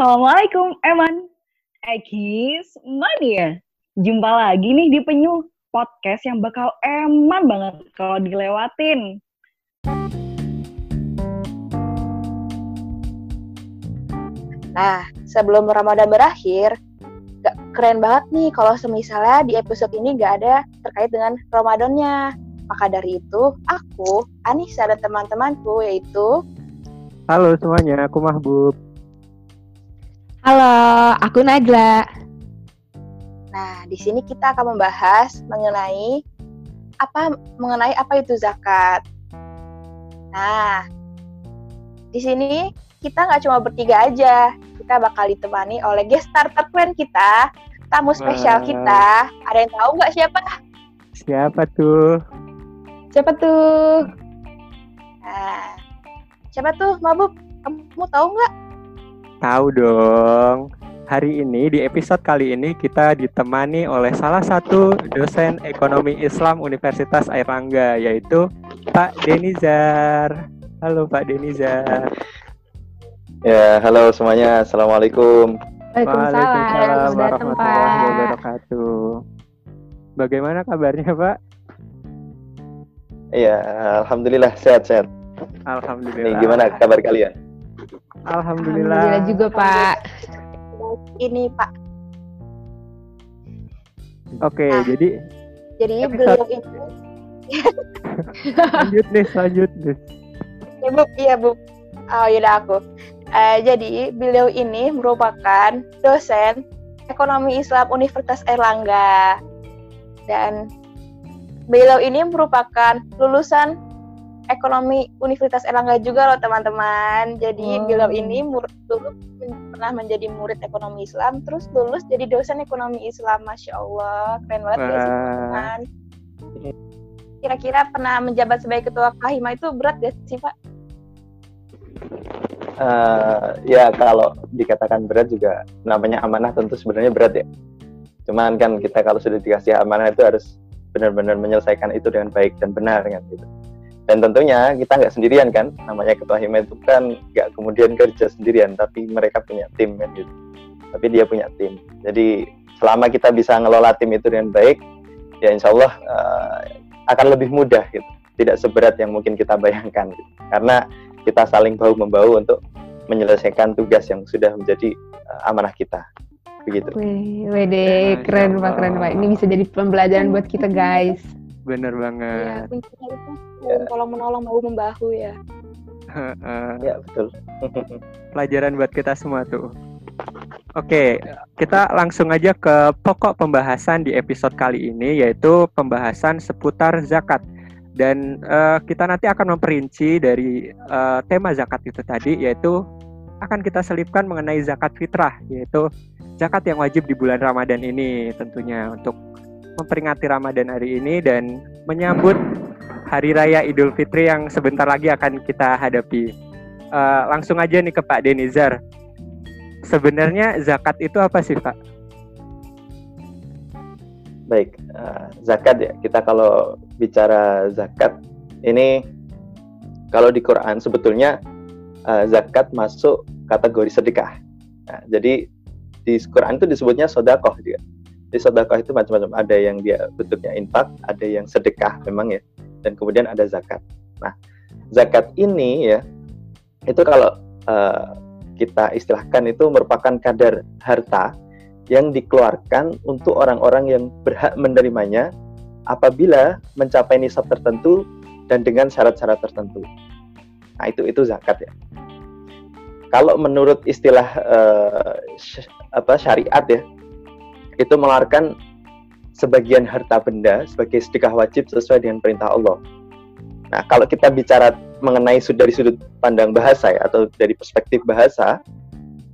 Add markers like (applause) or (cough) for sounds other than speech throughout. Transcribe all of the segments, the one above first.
Assalamualaikum Eman Ekis Mania Jumpa lagi nih di Penyu Podcast yang bakal eman banget kalau dilewatin Nah, sebelum Ramadan berakhir, gak keren banget nih kalau semisalnya di episode ini gak ada terkait dengan Ramadannya. Maka dari itu, aku, Anissa dan teman-temanku yaitu Halo semuanya, aku Mahbub. Halo, aku Najla. Nah, di sini kita akan membahas mengenai apa mengenai apa itu zakat. Nah, di sini kita nggak cuma bertiga aja, kita bakal ditemani oleh guest starter plan kita, tamu spesial Wah. kita. Ada yang tahu nggak siapa? Siapa tuh? Siapa tuh? Nah, siapa tuh, Mabuk? Kamu tahu nggak? Tahu dong. Hari ini di episode kali ini kita ditemani oleh salah satu dosen ekonomi Islam Universitas Airlangga yaitu Pak Denizar. Halo Pak Denizar. Ya, halo semuanya. Assalamualaikum. Waalaikumsalam. Warahmatullahi wabarakatuh. Bagaimana kabarnya Pak? Iya, alhamdulillah sehat-sehat. Alhamdulillah. Nih, gimana kabar kalian? Alhamdulillah. Alhamdulillah juga, Pak. Ini Pak. Oke, Nah. jadi Jadi beliau ini, (laughs) lanjut nih, lanjut nih. ya Bu, iya Bu. Oh yaudah aku. Eh, jadi beliau ini merupakan dosen ekonomi Islam Universitas Erlangga dan beliau ini merupakan lulusan ekonomi Universitas Erlangga juga loh teman-teman. Jadi Oh. beliau ini mur- dulu men- pernah menjadi murid ekonomi Islam, terus lulus jadi dosen ekonomi Islam. Masya Allah, keren banget gak sih Wah. teman-teman? Kira-kira pernah menjabat sebagai ketua kahima itu berat gak sih Pak? Eh, ya, kalau dikatakan berat juga namanya amanah tentu sebenarnya berat ya. Cuman kan kita kalau sudah dikasih amanah itu harus benar-benar menyelesaikan itu dengan baik dan benar kan gitu. Dan tentunya kita nggak sendirian kan, namanya ketua hima itu kan nggak kemudian kerja sendirian, tapi mereka punya tim kan gitu. Tapi dia punya tim. Jadi selama kita bisa ngelola tim itu dengan baik, ya insya Allah eh, akan lebih mudah gitu. Tidak seberat yang mungkin kita bayangkan. Gitu. Karena kita saling bahu membahu untuk menyelesaikan tugas yang sudah menjadi eh, amanah kita. Begitu. Wede, Masya keren Pak, keren. Pak. Ini bisa jadi pembelajaran buat kita, guys. Bener Ya, banget. kuncinya itu saling tolong menolong bahu membahu ya. Heeh. Ya betul. pelajaran buat kita semua tuh. Oke, kita langsung aja ke pokok pembahasan di episode kali ini yaitu pembahasan seputar zakat. Dan eh, kita nanti akan memperinci dari eh, tema zakat itu tadi yaitu akan kita selipkan mengenai zakat fitrah yaitu zakat yang wajib di bulan Ramadan ini tentunya untuk memperingati Ramadan hari ini dan menyambut hari raya Idul Fitri yang sebentar lagi akan kita hadapi. Eh, langsung aja nih ke Pak Denizar. Sebenarnya zakat itu apa sih Pak? Baik, eh, zakat ya. Kita kalau bicara zakat ini kalau di Quran sebetulnya eh, zakat masuk kategori sedekah. Nah, jadi di Quran itu disebutnya sodakoh dia. Di sodakoh itu macam-macam. Ada yang dia bentuknya infak, ada yang sedekah memang ya. Dan kemudian ada zakat. Nah, zakat ini ya itu kalau eh, kita istilahkan itu merupakan kadar harta yang dikeluarkan untuk orang-orang yang berhak menerimanya apabila mencapai nisab tertentu dan dengan syarat-syarat tertentu. Nah, itu itu zakat ya. Kalau menurut istilah eh, sy- apa syariat ya, itu mengeluarkan sebagian harta benda sebagai sedekah wajib sesuai dengan perintah Allah. Nah, kalau kita bicara mengenai dari sudut pandang bahasa ya atau dari perspektif bahasa,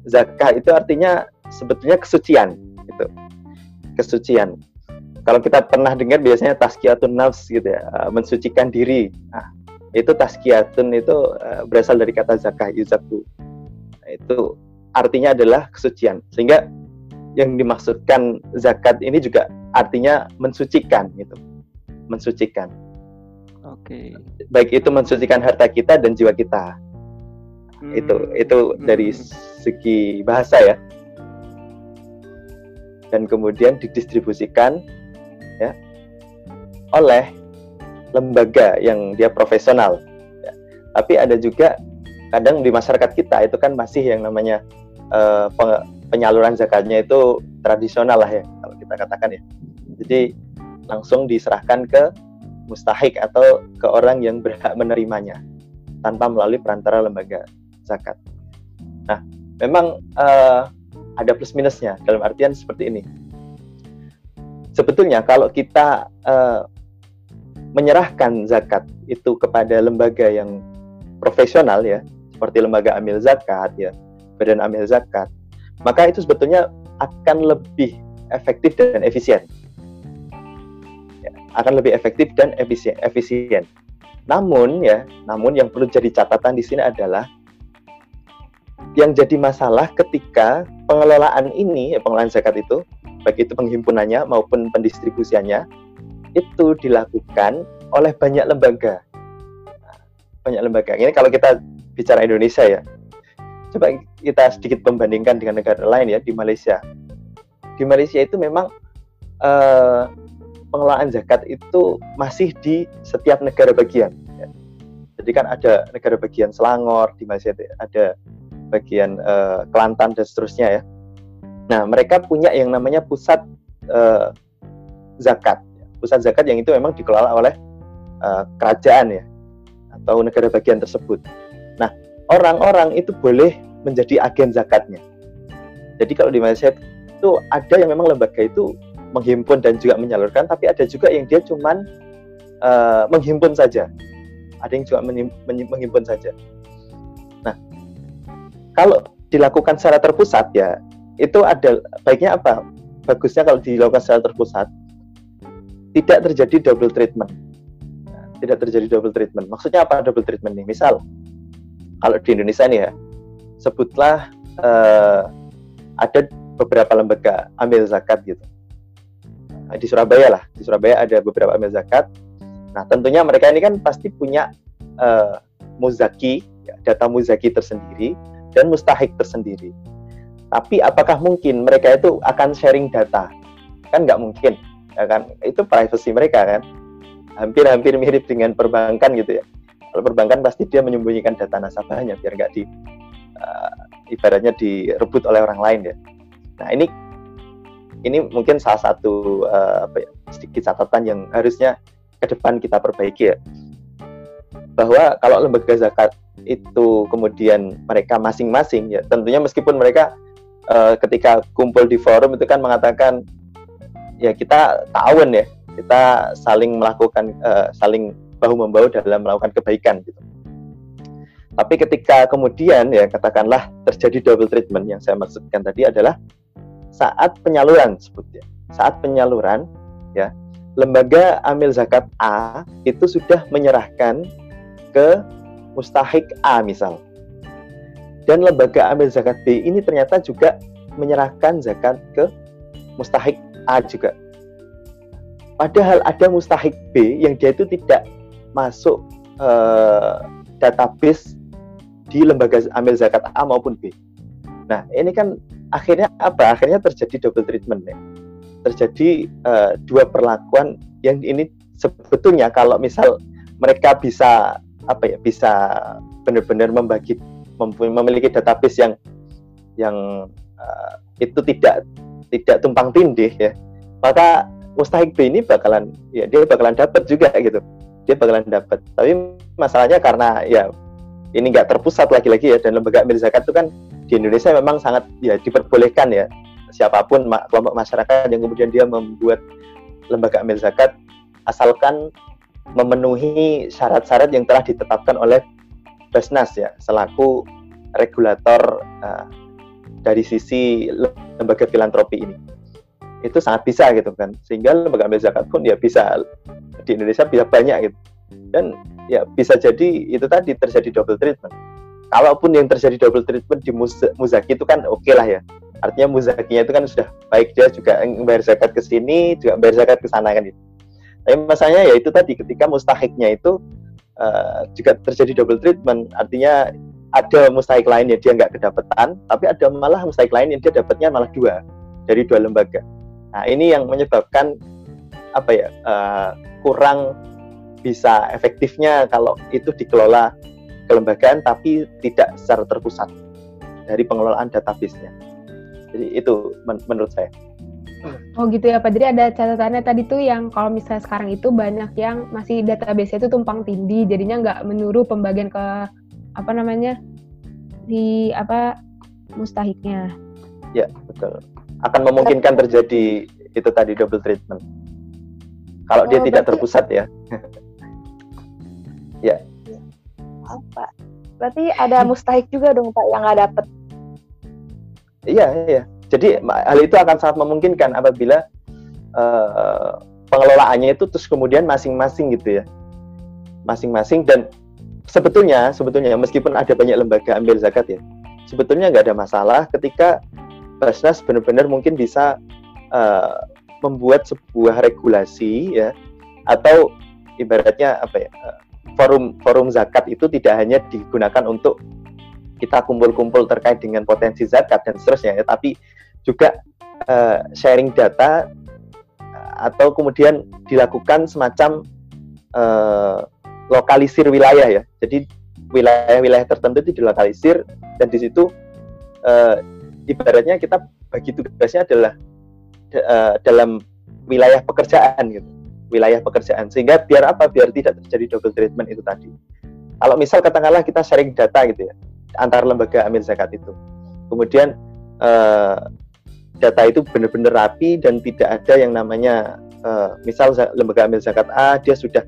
zakah itu artinya sebetulnya kesucian gitu. Kesucian. Kalau kita pernah dengar biasanya tazkiyatun nafs gitu ya, eh, mensucikan diri. Nah, itu tazkiyatun itu eh, berasal dari kata zakah yuzaku. Nah, itu artinya adalah kesucian. Sehingga yang dimaksudkan zakat ini juga artinya mensucikan gitu. Mensucikan Oke. baik itu mensucikan harta kita dan jiwa kita. itu Hmm. itu dari Hmm. segi bahasa ya dan kemudian didistribusikan ya oleh lembaga yang dia profesional ya. tapi ada juga kadang di masyarakat kita itu kan masih yang namanya peng- penyaluran zakatnya itu tradisional lah ya kalau kita katakan ya jadi langsung diserahkan ke mustahik atau ke orang yang berhak menerimanya tanpa melalui perantara lembaga zakat. Nah, memang eh, ada plus minusnya dalam artian seperti ini. Sebetulnya kalau kita eh, menyerahkan zakat itu kepada lembaga yang profesional ya, seperti lembaga amil zakat ya, badan amil zakat, maka itu sebetulnya akan lebih efektif dan efisien. Ya, akan lebih efektif dan efisien. Namun ya, namun yang perlu jadi catatan di sini adalah yang jadi masalah ketika pengelolaan ini, ya, pengelolaan zakat itu, baik itu penghimpunannya maupun pendistribusiannya, itu dilakukan oleh banyak lembaga. Banyak lembaga. Ini kalau kita bicara Indonesia ya, coba kita sedikit membandingkan dengan negara lain ya di Malaysia. Di Malaysia itu memang eh, pengelolaan zakat itu masih di setiap negara bagian. ya. Jadi kan ada negara bagian Selangor di Malaysia ada bagian eh, Kelantan dan seterusnya ya. Nah mereka punya yang namanya pusat eh, zakat, pusat zakat yang itu memang dikelola oleh eh, kerajaan ya atau negara bagian tersebut. Orang-orang itu boleh menjadi agen zakatnya. Jadi kalau di Malaysia itu ada yang memang lembaga itu menghimpun dan juga menyalurkan, tapi ada juga yang dia cuman eh, menghimpun saja. Ada yang menyi- menghimpun saja. Nah, kalau dilakukan secara terpusat ya, itu ada baiknya apa? Bagusnya kalau dilakukan secara terpusat, tidak terjadi double treatment. Nah, tidak terjadi double treatment. Maksudnya apa double treatment nih? Misal, kalau di Indonesia nih ya, sebutlah eh, ada beberapa lembaga ambil zakat gitu. Di Surabaya lah di Surabaya ada beberapa amil zakat. Nah tentunya mereka ini kan pasti punya eh, muzaki ya, data muzaki tersendiri dan mustahik tersendiri. Tapi apakah mungkin mereka itu akan sharing data? Kan nggak mungkin ya kan? Itu privacy mereka kan. Hampir-hampir mirip dengan perbankan gitu ya kalau perbankan pasti dia menyembunyikan data nasabahnya biar nggak di eh, ibaratnya direbut oleh orang lain ya nah ini ini mungkin salah satu uh, apa ya, sedikit catatan yang harusnya ke depan kita perbaiki ya. Bahwa kalau lembaga zakat itu kemudian mereka masing-masing ya, tentunya meskipun mereka uh, ketika kumpul di forum itu kan mengatakan ya kita tahun ya, kita saling melakukan uh, saling bahu membahu dalam melakukan kebaikan gitu. Tapi ketika kemudian ya katakanlah terjadi double treatment yang saya maksudkan tadi adalah saat penyaluran sebutnya. Saat penyaluran ya, lembaga amil zakat A itu sudah menyerahkan ke mustahik A misal. Dan lembaga amil zakat B ini ternyata juga menyerahkan zakat ke mustahik A juga. Padahal ada mustahik B yang dia itu tidak masuk eh, database di lembaga amil zakat A maupun B. Nah, ini kan akhirnya apa? Akhirnya terjadi double treatment ya. Terjadi uh, dua perlakuan yang ini sebetulnya kalau misal mereka bisa apa ya? Bisa benar-benar membagi mem memiliki database yang yang uh, itu tidak tidak tumpang tindih ya. Maka mustahik B ini bakalan ya dia bakalan dapat juga gitu. Dia bakalan dapat. Tapi masalahnya karena ya ini nggak terpusat lagi-lagi ya dan lembaga amil zakat itu kan di Indonesia memang sangat ya diperbolehkan ya siapa pun kelompok masyarakat yang kemudian dia membuat lembaga amil zakat asalkan memenuhi syarat-syarat yang telah ditetapkan oleh Basnas ya selaku regulator uh, dari sisi lembaga filantropi ini itu sangat bisa gitu kan sehingga lembaga amil zakat pun ya bisa di Indonesia bisa banyak gitu dan ya bisa jadi itu tadi terjadi double treatment. Kalaupun yang terjadi double treatment di muzaki itu kan oke okay lah ya. Artinya muzakinya itu kan sudah baik dia juga bayar zakat ke sini, juga bayar zakat ke sana kan itu. Tapi masalahnya ya itu tadi ketika mustahiknya itu uh, juga terjadi double treatment. Artinya ada mustahik lain yang dia nggak kedapetan, tapi ada malah mustahik lain yang dia dapatnya malah dua dari dua lembaga. Nah ini yang menyebabkan apa ya uh, kurang bisa efektifnya kalau itu dikelola kelembagaan tapi tidak secara terpusat dari pengelolaan database-nya. Jadi itu men menurut saya. Oh gitu ya Pak. Jadi ada catatannya tadi tuh yang kalau misalnya sekarang itu banyak yang masih database itu tumpang tindih, jadinya nggak menurut pembagian ke apa namanya di apa mustahiknya. Ya betul. Akan memungkinkan terjadi itu tadi double treatment. Kalau oh, dia tidak terpusat ya. (laughs) ya. Apa? Berarti ada mustahik juga dong Pak yang nggak dapet. Iya iya. Jadi hal itu akan sangat memungkinkan apabila uh, pengelolaannya itu terus kemudian masing-masing gitu ya, masing-masing dan sebetulnya sebetulnya meskipun ada banyak lembaga ambil zakat ya, sebetulnya nggak ada masalah ketika Basnas benar-benar mungkin bisa uh, membuat sebuah regulasi ya atau ibaratnya apa ya uh, forum forum zakat itu tidak hanya digunakan untuk kita kumpul-kumpul terkait dengan potensi zakat dan seterusnya ya, tapi juga uh, sharing data atau kemudian dilakukan semacam uh, lokalisir wilayah ya. Jadi wilayah-wilayah tertentu itu dilokalisir dan di situ uh, ibaratnya kita bagi tugasnya adalah uh, dalam wilayah pekerjaan gitu. Wilayah pekerjaan. Sehingga biar apa? Biar tidak terjadi double treatment itu tadi. Kalau misal katakanlah kita sharing data gitu ya antar lembaga amil zakat itu. Kemudian uh, data itu benar-benar rapi dan tidak ada yang namanya uh, misal lembaga amil zakat A dia sudah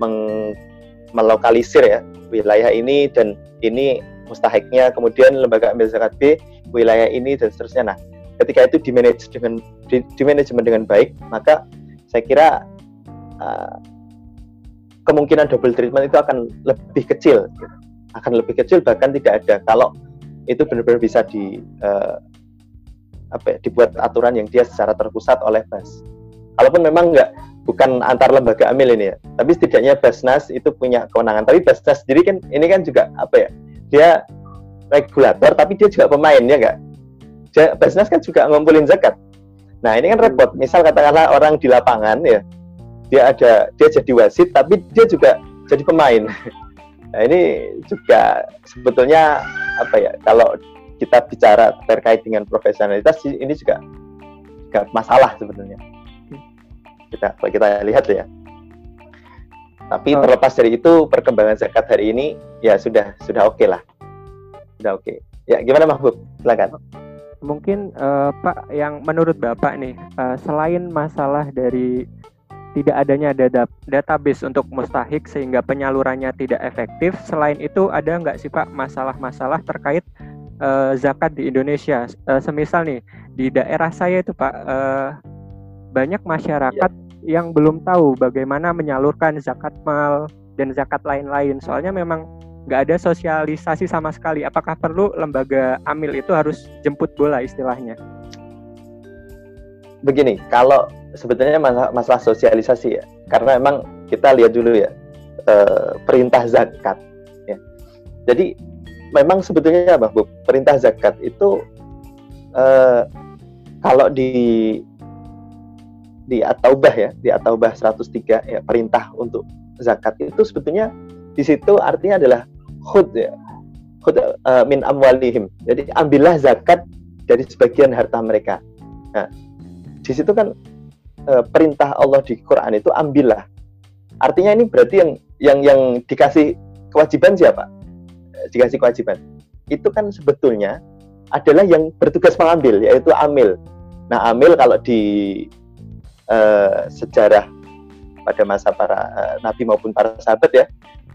meng melokalisir ya wilayah ini dan ini mustahiknya. Kemudian lembaga amil zakat B wilayah ini dan seterusnya nah ketika itu dimanage dengan di, di manajemen dengan baik maka saya kira uh, kemungkinan double treatment itu akan lebih kecil akan lebih kecil bahkan tidak ada kalau itu benar-benar bisa di uh, apa ya, dibuat aturan yang dia secara terpusat oleh Bas. Kalaupun memang nggak bukan antar lembaga amil ini ya, tapi setidaknya Basnas itu punya kewenangan. Tapi Basnas sendiri kan ini kan juga apa ya? Dia regulator tapi dia juga pemain ya nggak? Basnas kan juga ngumpulin zakat. Nah ini kan repot. Misal katakanlah orang di lapangan ya, dia ada dia jadi wasit tapi dia juga jadi pemain. (laughs) Nah ini juga sebetulnya apa ya kalau kita bicara terkait dengan profesionalitas ini juga juga masalah sebetulnya kita kita lihat ya. Tapi oh. terlepas dari itu perkembangan zakat hari ini ya sudah sudah oke okay lah, sudah oke. Okay. Ya gimana Mahbub? Silakan. Mungkin uh, Pak yang menurut Bapak nih uh, selain masalah dari tidak adanya data database untuk mustahik sehingga penyalurannya tidak efektif. Selain itu ada nggak sih Pak masalah-masalah terkait uh, zakat di Indonesia? Uh, semisal nih di daerah saya itu Pak uh, banyak masyarakat ya. yang belum tahu bagaimana menyalurkan zakat mal dan zakat lain-lain. Soalnya memang nggak ada sosialisasi sama sekali. Apakah perlu lembaga amil itu harus jemput bola istilahnya? Begini, kalau sebetulnya masalah, masalah sosialisasi ya karena memang kita lihat dulu ya eh, perintah zakat ya jadi memang sebetulnya apa Bu perintah zakat itu eh, kalau di di At-Taubah ya di At-Taubah 103 ya perintah untuk zakat itu sebetulnya di situ artinya adalah khud ya khud uh, min amwalihim jadi ambillah zakat dari sebagian harta mereka nah di situ kan uh, perintah Allah di Quran itu ambillah. Artinya ini berarti yang yang yang dikasih kewajiban siapa? Eh, dikasih kewajiban. Itu kan sebetulnya adalah yang bertugas mengambil yaitu amil. Nah, amil kalau di uh, sejarah pada masa para uh, nabi maupun para sahabat ya,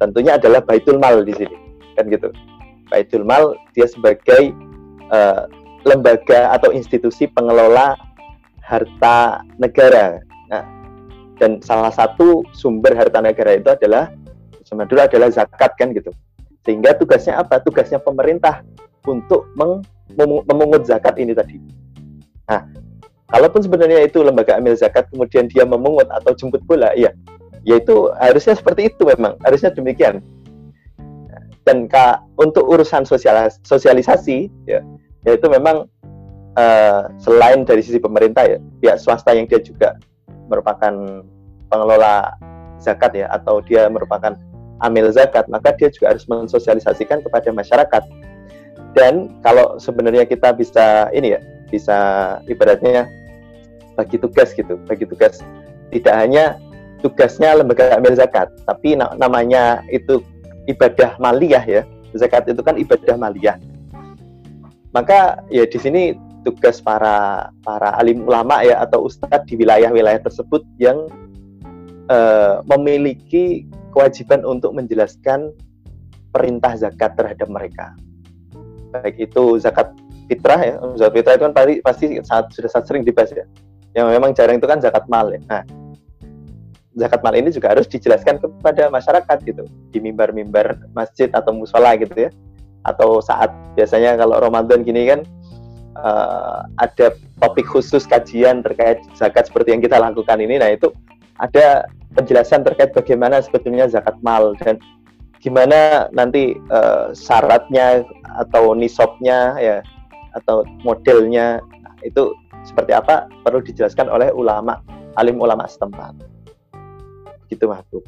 tentunya adalah baitul mal di sini. Kan gitu. Baitul mal dia sebagai uh, lembaga atau institusi pengelola harta negara. Nah, dan salah satu sumber harta negara itu adalah sama dulu adalah zakat kan gitu. Sehingga tugasnya apa? Tugasnya pemerintah untuk meng, memungut zakat ini tadi. Nah, kalaupun sebenarnya itu lembaga amil zakat kemudian dia memungut atau jemput bola, ya, yaitu harusnya seperti itu memang, harusnya demikian. Dan ka, untuk urusan sosialis, sosialisasi ya yaitu memang uh, selain dari sisi pemerintah ya pihak swasta yang dia juga merupakan pengelola zakat ya atau dia merupakan amil zakat maka dia juga harus mensosialisasikan kepada masyarakat dan kalau sebenarnya kita bisa ini ya bisa ibaratnya bagi tugas gitu bagi tugas tidak hanya tugasnya lembaga amil zakat tapi namanya itu ibadah maliyah ya. Zakat itu kan ibadah maliyah. Maka ya di sini tugas para para alim ulama ya atau ustadz di wilayah-wilayah tersebut yang uh, memiliki kewajiban untuk menjelaskan perintah zakat terhadap mereka. Baik itu zakat fitrah ya, zakat fitrah itu kan pasti, pasti sangat, sudah sangat sering dibahas ya. Yang memang jarang itu kan zakat mal ya. Nah, zakat mal ini juga harus dijelaskan kepada masyarakat gitu di mimbar-mimbar masjid atau musola gitu ya. Atau saat biasanya kalau Ramadan gini kan uh, ada topik khusus kajian terkait zakat seperti yang kita lakukan ini. Nah itu ada penjelasan terkait bagaimana sebetulnya zakat mal dan gimana nanti uh, syaratnya atau nisabnya ya atau modelnya. Nah, itu seperti apa perlu dijelaskan oleh ulama alim ulama setempat gitu Bu.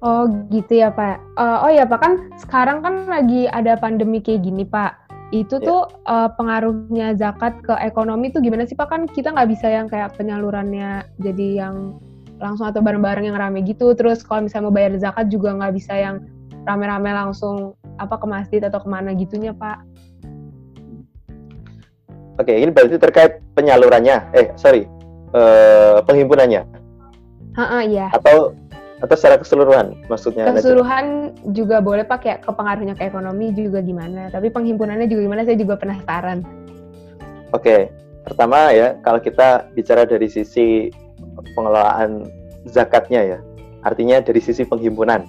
Oh gitu ya Pak. Uh, oh ya Pak kan sekarang kan lagi ada pandemi kayak gini Pak. Itu yeah. tuh uh, pengaruhnya zakat ke ekonomi tuh gimana sih Pak? Kan kita nggak bisa yang kayak penyalurannya jadi yang langsung atau bareng-bareng yang rame gitu. Terus kalau misalnya mau bayar zakat juga nggak bisa yang rame-rame langsung apa ke masjid atau ke mana gitunya Pak. Oke, ini berarti terkait penyalurannya. Eh, sorry, uh, penghimpunannya. Ha iya. Atau atau secara keseluruhan maksudnya? Keseluruhan Najwa? juga boleh pakai kepengaruhnya ke ekonomi juga gimana. Tapi penghimpunannya juga gimana? Saya juga penasaran. Oke, pertama ya kalau kita bicara dari sisi pengelolaan zakatnya ya, artinya dari sisi penghimpunan.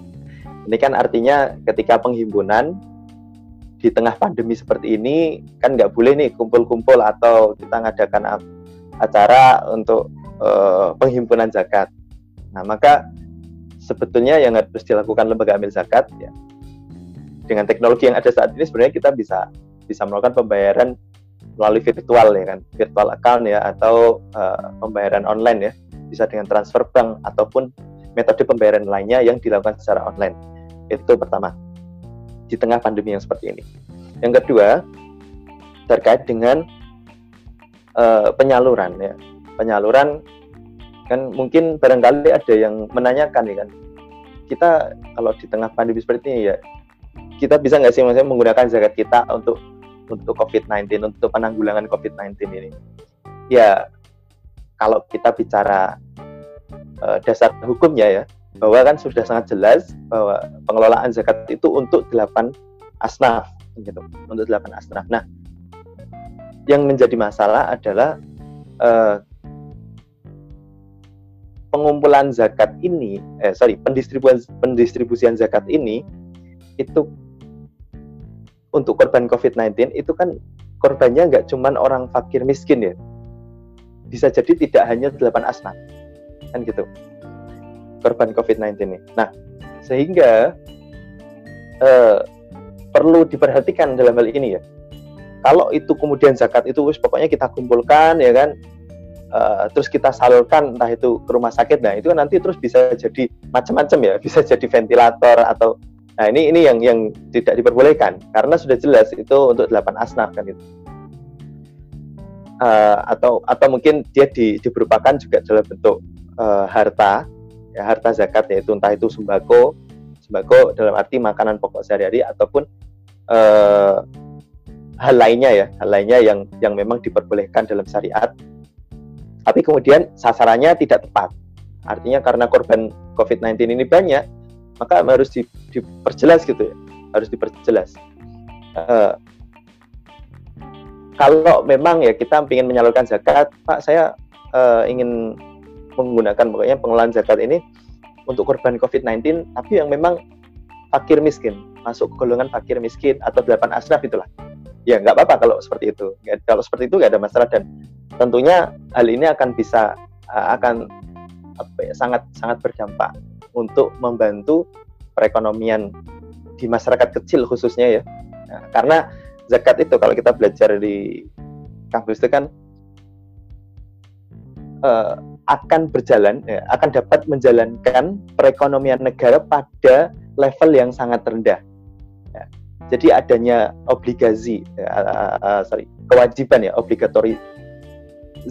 Ini kan artinya ketika penghimpunan di tengah pandemi seperti ini kan nggak boleh nih kumpul-kumpul atau kita ngadakan acara untuk uh, penghimpunan zakat. Nah, maka sebetulnya yang harus dilakukan lembaga amil zakat ya dengan teknologi yang ada saat ini sebenarnya kita bisa bisa melakukan pembayaran melalui virtual ya kan virtual account ya atau uh, pembayaran online ya bisa dengan transfer bank ataupun metode pembayaran lainnya yang dilakukan secara online. Itu pertama di tengah pandemi yang seperti ini. Yang kedua terkait dengan uh, penyaluran ya. Penyaluran kan mungkin barangkali ada yang menanyakan ya kan. Kita kalau di tengah pandemi seperti ini ya kita bisa nggak sih maksudnya menggunakan zakat kita untuk untuk COVID-19 untuk penanggulangan COVID-19 ini? Ya kalau kita bicara uh, dasar hukumnya ya bahwa kan sudah sangat jelas bahwa pengelolaan zakat itu untuk delapan asnaf gitu. Untuk delapan asnaf. Nah yang menjadi masalah adalah uh, pengumpulan zakat ini, eh sorry, pendistribusian pendistribusian zakat ini itu untuk korban COVID-19 itu kan korbannya nggak cuma orang fakir miskin ya, bisa jadi tidak hanya delapan asnaf, kan gitu, korban COVID-19 ini. Nah, sehingga eh, perlu diperhatikan dalam hal ini ya. Kalau itu kemudian zakat itu pokoknya kita kumpulkan ya kan, uh, terus kita salurkan entah itu ke rumah sakit nah itu kan nanti terus bisa jadi macam-macam ya (laughs) bisa jadi ventilator atau nah ini ini yang yang tidak diperbolehkan karena sudah jelas itu untuk delapan asnaf kan itu uh, atau atau mungkin dia di, diberupakan juga dalam bentuk uh, harta ya harta zakat yaitu entah itu sembako sembako dalam arti makanan pokok sehari-hari ataupun uh, hal lainnya ya hal lainnya yang yang memang diperbolehkan dalam syariat tapi kemudian sasarannya tidak tepat. Artinya karena korban COVID-19 ini banyak, maka harus di, diperjelas gitu ya, harus diperjelas. Uh, kalau memang ya kita ingin menyalurkan zakat, Pak saya uh, ingin menggunakan pokoknya pengelolaan zakat ini untuk korban COVID-19, tapi yang memang fakir miskin, masuk golongan fakir miskin atau delapan asraf itulah. Ya nggak apa-apa kalau seperti itu. Kalau seperti itu nggak ada masalah dan tentunya hal ini akan bisa uh, akan apa ya, sangat sangat berdampak untuk membantu perekonomian di masyarakat kecil khususnya ya. Nah, karena zakat itu kalau kita belajar di kampus itu kan uh, akan berjalan, ya, akan dapat menjalankan perekonomian negara pada level yang sangat rendah. Jadi adanya obligasi, uh, uh, sorry, kewajiban ya, obligatori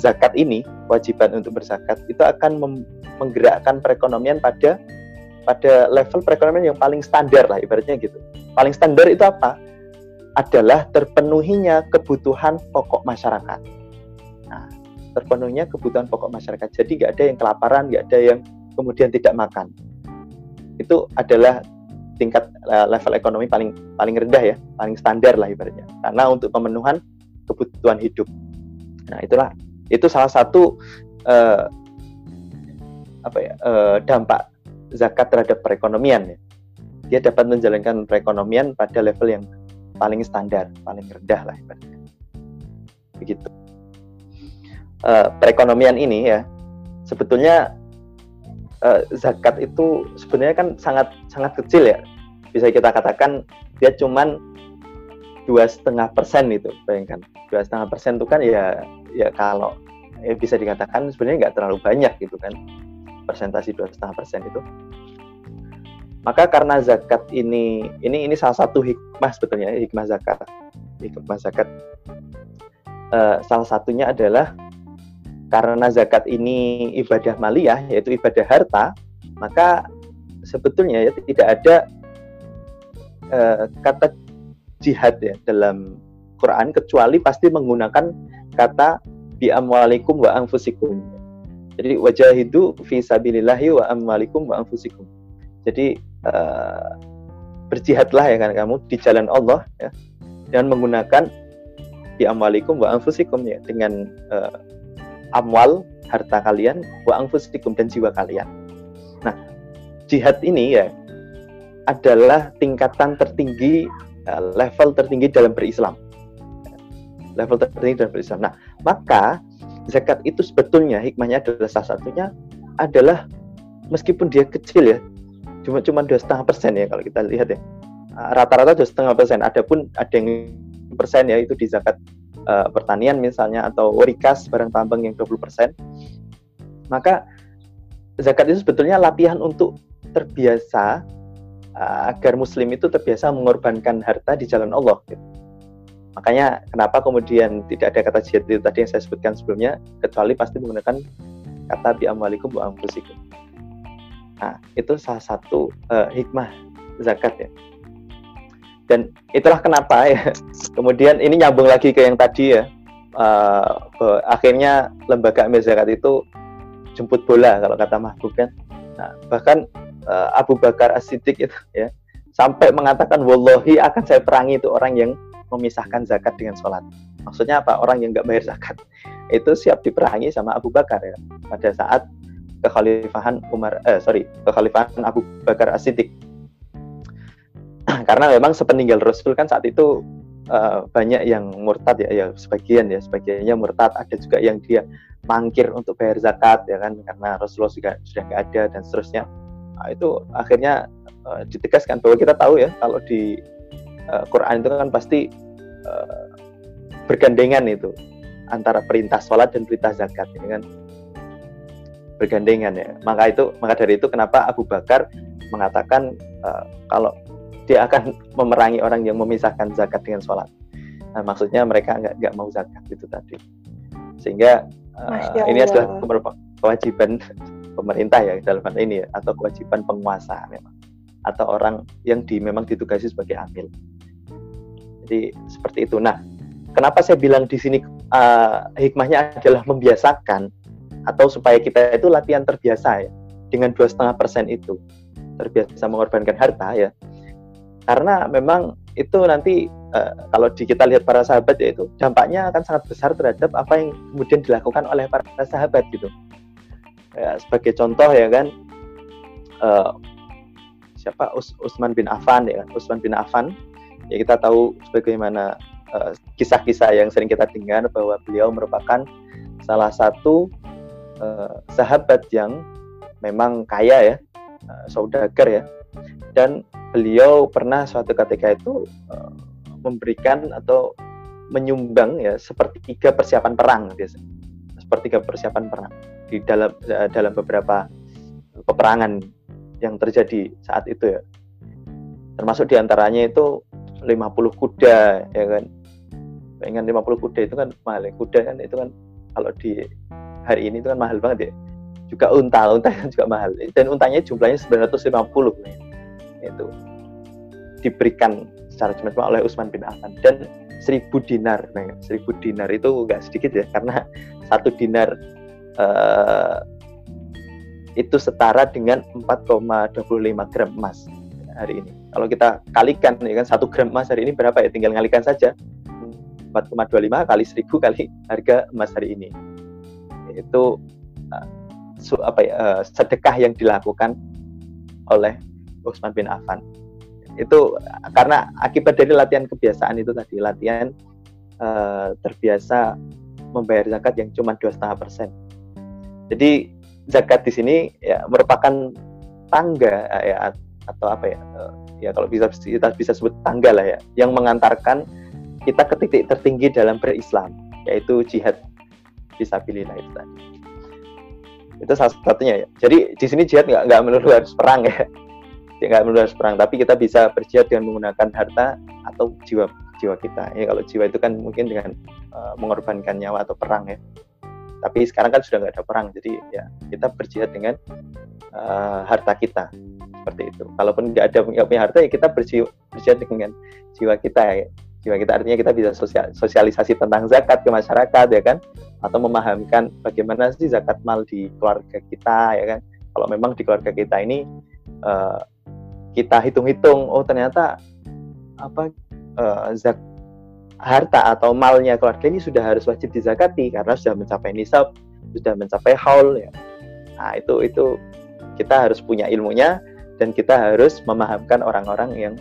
zakat ini, kewajiban untuk berzakat itu akan menggerakkan perekonomian pada pada level perekonomian yang paling standar lah ibaratnya gitu. Paling standar itu apa? Adalah terpenuhinya kebutuhan pokok masyarakat. Nah, terpenuhinya kebutuhan pokok masyarakat. Jadi nggak ada yang kelaparan, nggak ada yang kemudian tidak makan. Itu adalah tingkat eh, level ekonomi paling paling rendah ya, paling standar lah ibaratnya. Karena untuk pemenuhan kebutuhan hidup. Nah, itulah itu salah satu uh, apa ya uh, dampak zakat terhadap perekonomian ya. Dia dapat menjalankan perekonomian pada level yang paling standar, paling rendah lah ibaratnya. Begitu. Uh, perekonomian ini ya sebetulnya uh, zakat itu sebenarnya kan sangat sangat kecil ya. Bisa kita katakan dia cuman dua setengah persen itu bayangkan. Dua setengah persen itu kan ya ya kalau ya bisa dikatakan sebenarnya nggak terlalu banyak gitu kan. Persentasi dua setengah persen itu. Maka karena zakat ini ini ini salah satu hikmah sebetulnya hikmah zakat. Hikmah zakat. Uh, salah satunya adalah karena zakat ini ibadah maliyah yaitu ibadah harta maka sebetulnya ya tidak ada uh, kata jihad ya dalam Quran kecuali pasti menggunakan kata bi amwalikum wa anfusikum jadi wajahidu fi sabilillahi wa amwalikum wa anfusikum. Jadi uh, berjihadlah ya kan kamu di jalan Allah ya dan menggunakan di amwalikum wa anfusikum ya dengan uh, amwal harta kalian wa anfusikum dan jiwa kalian. Nah, jihad ini ya adalah tingkatan tertinggi uh, level tertinggi dalam berislam. Level tertinggi dalam berislam. Nah, maka zakat itu sebetulnya hikmahnya adalah salah satunya adalah meskipun dia kecil ya cuma cuma dua setengah persen ya kalau kita lihat ya rata-rata dua setengah persen adapun ada yang persen ya itu di zakat uh, pertanian misalnya atau warikas barang tambang yang 20 persen maka zakat itu sebetulnya latihan untuk terbiasa uh, agar muslim itu terbiasa mengorbankan harta di jalan Allah gitu. Makanya kenapa kemudian tidak ada kata jihad itu tadi yang saya sebutkan sebelumnya, kecuali pasti menggunakan kata bi amwalikum wa. Nah, itu salah satu uh, hikmah zakat ya. Dan itulah kenapa ya. (laughs) Kemudian ini nyambung lagi ke yang tadi ya. Uh, akhirnya lembaga amil zakat itu jemput bola kalau kata Mahbub kan. Nah, bahkan uh, Abu Bakar As-Siddiq itu ya sampai mengatakan wallahi akan saya perangi itu orang yang memisahkan zakat dengan sholat. Maksudnya apa? Orang yang nggak bayar zakat itu siap diperangi sama Abu Bakar ya pada saat kekhalifahan Umar, eh, sorry, kekhalifahan Abu Bakar As-Siddiq. (clears throat) Karena memang sepeninggal Rasul kan saat itu uh, banyak yang murtad ya, ya sebagian ya, sebagiannya murtad. Ada juga yang dia mangkir untuk bayar zakat ya kan, karena Rasulullah juga sudah nggak ada dan seterusnya. Nah, itu akhirnya uh, ditegaskan bahwa kita tahu ya kalau di uh, Quran itu kan pasti uh, bergandengan itu antara perintah sholat dan perintah zakat ini kan bergandengan ya maka itu maka dari itu kenapa Abu Bakar mengatakan uh, kalau dia akan memerangi orang yang memisahkan zakat dengan sholat. Nah, maksudnya mereka nggak nggak mau zakat itu tadi. Sehingga uh, ini adalah kewajiban (laughs) pemerintah ya dalam hal ini ya, atau kewajiban penguasa memang. Atau orang yang di memang ditugasi sebagai amil. Jadi seperti itu. Nah, kenapa saya bilang di sini uh, hikmahnya adalah membiasakan atau supaya kita itu latihan terbiasa ya dengan dua setengah persen itu. Terbiasa mengorbankan harta ya. Karena memang itu nanti uh, kalau di kita lihat para sahabat ya itu dampaknya akan sangat besar terhadap apa yang kemudian dilakukan oleh para sahabat gitu. Ya, sebagai contoh ya kan uh, siapa? Us Usman bin Affan ya Usman bin Affan. Ya kita tahu sebagaimana uh, kisah-kisah yang sering kita dengar bahwa beliau merupakan salah satu uh, sahabat yang memang kaya ya, uh, saudagar ya, dan beliau pernah suatu ketika itu uh, memberikan atau menyumbang ya sepertiga persiapan perang biasanya. Sepertiga persiapan perang di dalam uh, dalam beberapa peperangan yang terjadi saat itu ya. Termasuk di antaranya itu 50 kuda ya kan? Pengen 50 kuda itu kan mahal ya. kuda kan itu kan kalau di hari ini itu kan mahal banget ya. Juga unta unta kan juga mahal. Dan untanya jumlahnya 950 ya. Itu diberikan secara cuma oleh Utsman bin Affan. Dan seribu dinar nah, seribu dinar itu enggak sedikit ya karena satu dinar uh, itu setara dengan 4,25 gram emas hari ini. Kalau kita kalikan ya kan satu gram emas hari ini berapa ya? Tinggal ngalikan saja. 4,25 kali 1000 kali harga emas hari ini. Itu uh, su, apa ya uh, sedekah yang dilakukan oleh Utsman bin Affan itu karena akibat dari latihan kebiasaan itu tadi latihan uh, terbiasa membayar zakat yang cuma dua setengah persen. Jadi zakat di sini ya merupakan tangga ya atau apa ya ya kalau bisa kita bisa sebut tangga lah ya yang mengantarkan kita ke titik tertinggi dalam berislam yaitu jihad. Fisabilillah itu tadi. Itu salah satunya ya. Jadi di sini jihad nggak nggak melulu harus perang ya nggak harus perang tapi kita bisa berjihad dengan menggunakan harta atau jiwa jiwa kita. Ya kalau jiwa itu kan mungkin dengan uh, mengorbankan nyawa atau perang ya. Tapi sekarang kan sudah nggak ada perang jadi ya kita berjihad dengan uh, harta kita. Seperti itu. Kalaupun nggak ada nggak punya harta ya kita berjihad dengan jiwa kita ya. Jiwa kita artinya kita bisa sosial, sosialisasi tentang zakat ke masyarakat ya kan? Atau memahamkan bagaimana sih zakat mal di keluarga kita ya kan? Kalau memang di keluarga kita ini uh, kita hitung-hitung oh ternyata apa uh, zak harta atau malnya keluarga ini sudah harus wajib dizakati karena sudah mencapai nisab sudah mencapai haul ya nah itu itu kita harus punya ilmunya dan kita harus memahamkan orang-orang yang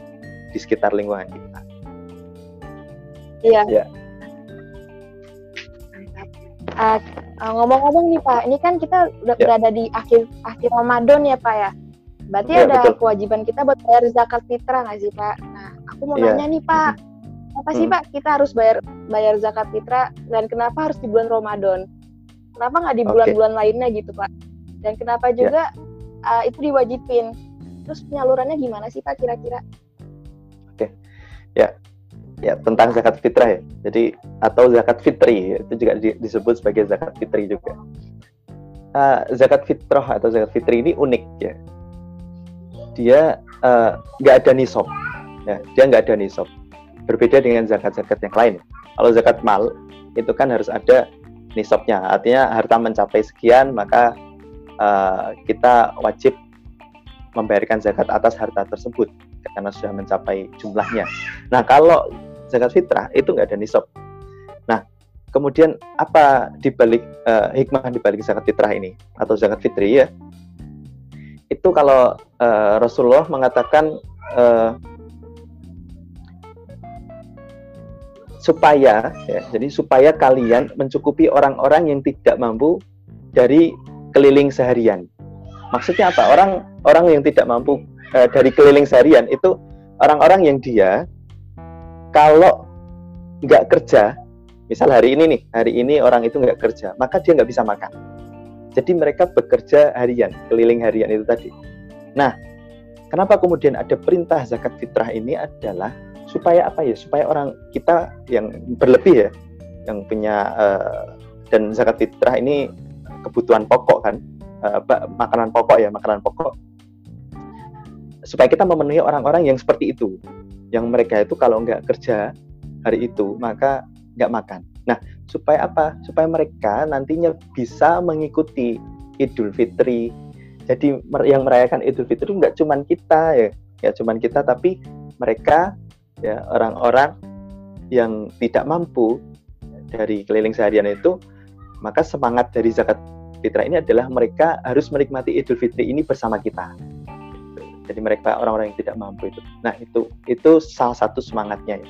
di sekitar lingkungan kita Iya. Ya. Uh, ngomong-ngomong nih Pak, ini kan kita udah ya. berada di akhir akhir Ramadan ya Pak ya. Berarti ya, ada betul. kewajiban kita buat bayar zakat fitrah nggak sih Pak? Nah, aku mau ya. nanya nih Pak, apa sih hmm. Pak kita harus bayar bayar zakat fitrah dan kenapa harus di bulan Ramadan? Kenapa nggak di bulan-bulan okay. lainnya gitu Pak? Dan kenapa ya. juga ya. uh, itu diwajibin? Terus penyalurannya gimana sih Pak kira-kira? Oke, okay. ya ya tentang zakat fitrah ya. Jadi atau zakat fitri itu juga di, disebut sebagai zakat fitri juga. Uh, zakat fitrah atau zakat fitri ini unik ya. Dia eh, nggak uh, ada nisab. Ya, dia nggak ada nisab. Berbeda dengan zakat-zakat yang lain. Kalau zakat mal itu kan harus ada nisabnya. Artinya harta mencapai sekian maka uh, kita wajib membayarkan zakat atas harta tersebut karena sudah mencapai jumlahnya. Nah, kalau zakat fitrah itu nggak ada nisab. Nah, kemudian apa dibalik uh, hikmah dibalik zakat fitrah ini atau zakat fitri ya? Itu kalau uh, Rasulullah mengatakan uh, supaya ya, jadi supaya kalian mencukupi orang-orang yang tidak mampu dari keliling seharian. Maksudnya apa? Orang orang yang tidak mampu uh, dari keliling seharian itu orang-orang yang dia kalau nggak kerja, misal hari ini nih, hari ini orang itu nggak kerja, maka dia nggak bisa makan. Jadi mereka bekerja harian, keliling harian itu tadi. Nah, kenapa kemudian ada perintah zakat fitrah ini adalah supaya apa ya? Supaya orang kita yang berlebih ya, yang punya uh, dan zakat fitrah ini kebutuhan pokok kan, uh, makanan pokok ya, makanan pokok. Supaya kita memenuhi orang-orang yang seperti itu, yang mereka itu kalau nggak kerja hari itu maka nggak makan. Nah, supaya apa? Supaya mereka nantinya bisa mengikuti Idul Fitri. Jadi yang merayakan Idul Fitri nggak cuma kita ya, nggak cuma kita, tapi mereka ya orang-orang yang tidak mampu dari keliling seharian itu, maka semangat dari zakat fitrah ini adalah mereka harus menikmati Idul Fitri ini bersama kita jadi mereka orang-orang yang tidak mampu itu nah itu itu salah satu semangatnya ya.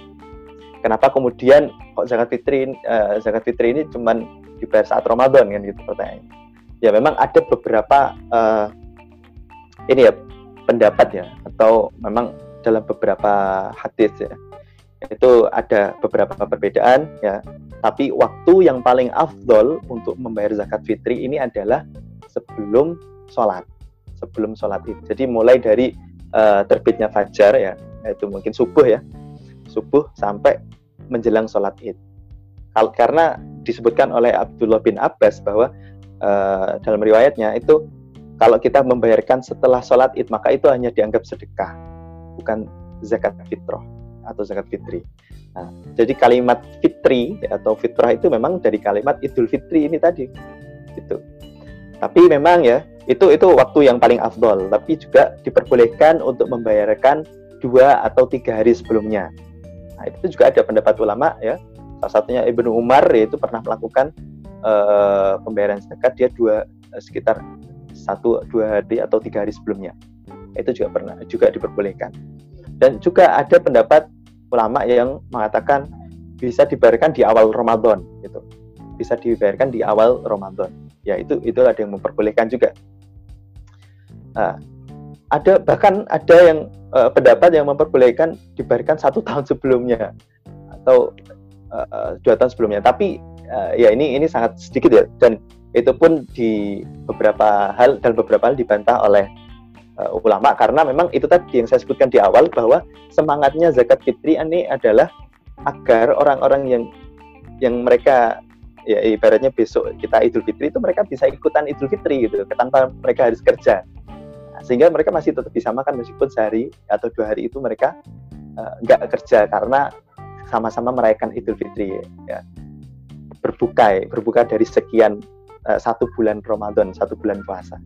kenapa kemudian kok zakat fitri uh, zakat fitri ini cuman dibayar saat Ramadan kan gitu pertanyaannya. Ya memang ada beberapa uh, ini ya pendapat ya atau memang dalam beberapa hadis ya itu ada beberapa perbedaan ya. Tapi waktu yang paling afdol untuk membayar zakat fitri ini adalah sebelum sholat sebelum sholat id. Jadi mulai dari uh, terbitnya fajar ya itu mungkin subuh ya subuh sampai menjelang sholat id karena disebutkan oleh Abdullah bin Abbas bahwa uh, dalam riwayatnya itu kalau kita membayarkan setelah sholat id maka itu hanya dianggap sedekah bukan zakat fitrah atau zakat fitri. Nah, jadi kalimat fitri atau fitrah itu memang dari kalimat idul fitri ini tadi, gitu. Tapi memang ya itu itu waktu yang paling afdol. Tapi juga diperbolehkan untuk membayarkan dua atau tiga hari sebelumnya. Nah, itu juga ada pendapat ulama ya. Salah satunya Ibnu Umar yaitu pernah melakukan uh, pembayaran zakat dia dua uh, sekitar satu dua hari atau tiga hari sebelumnya. Itu juga pernah juga diperbolehkan. Dan juga ada pendapat ulama yang mengatakan bisa dibayarkan di awal Ramadan gitu. Bisa dibayarkan di awal Ramadan. Ya itu itu ada yang memperbolehkan juga. Nah, ada bahkan ada yang uh, pendapat yang memperbolehkan dibayarkan satu (laughs) tahun sebelumnya atau uh, dua tahun sebelumnya. Tapi uh, ya ini ini sangat sedikit ya. Dan itu pun di beberapa hal dan beberapa hal dibantah oleh uh, ulama. Karena memang itu tadi yang saya sebutkan di awal bahwa semangatnya zakat fitri ini adalah agar orang-orang yang yang mereka ya ibaratnya besok kita Idul Fitri itu mereka bisa ikutan Idul Fitri gitu tanpa mereka harus kerja sehingga mereka masih tetap bisa makan meskipun sehari atau dua hari itu mereka uh, nggak kerja karena sama-sama merayakan Idul Fitri ya berbuka berbuka dari sekian uh, satu bulan Ramadan satu bulan puasa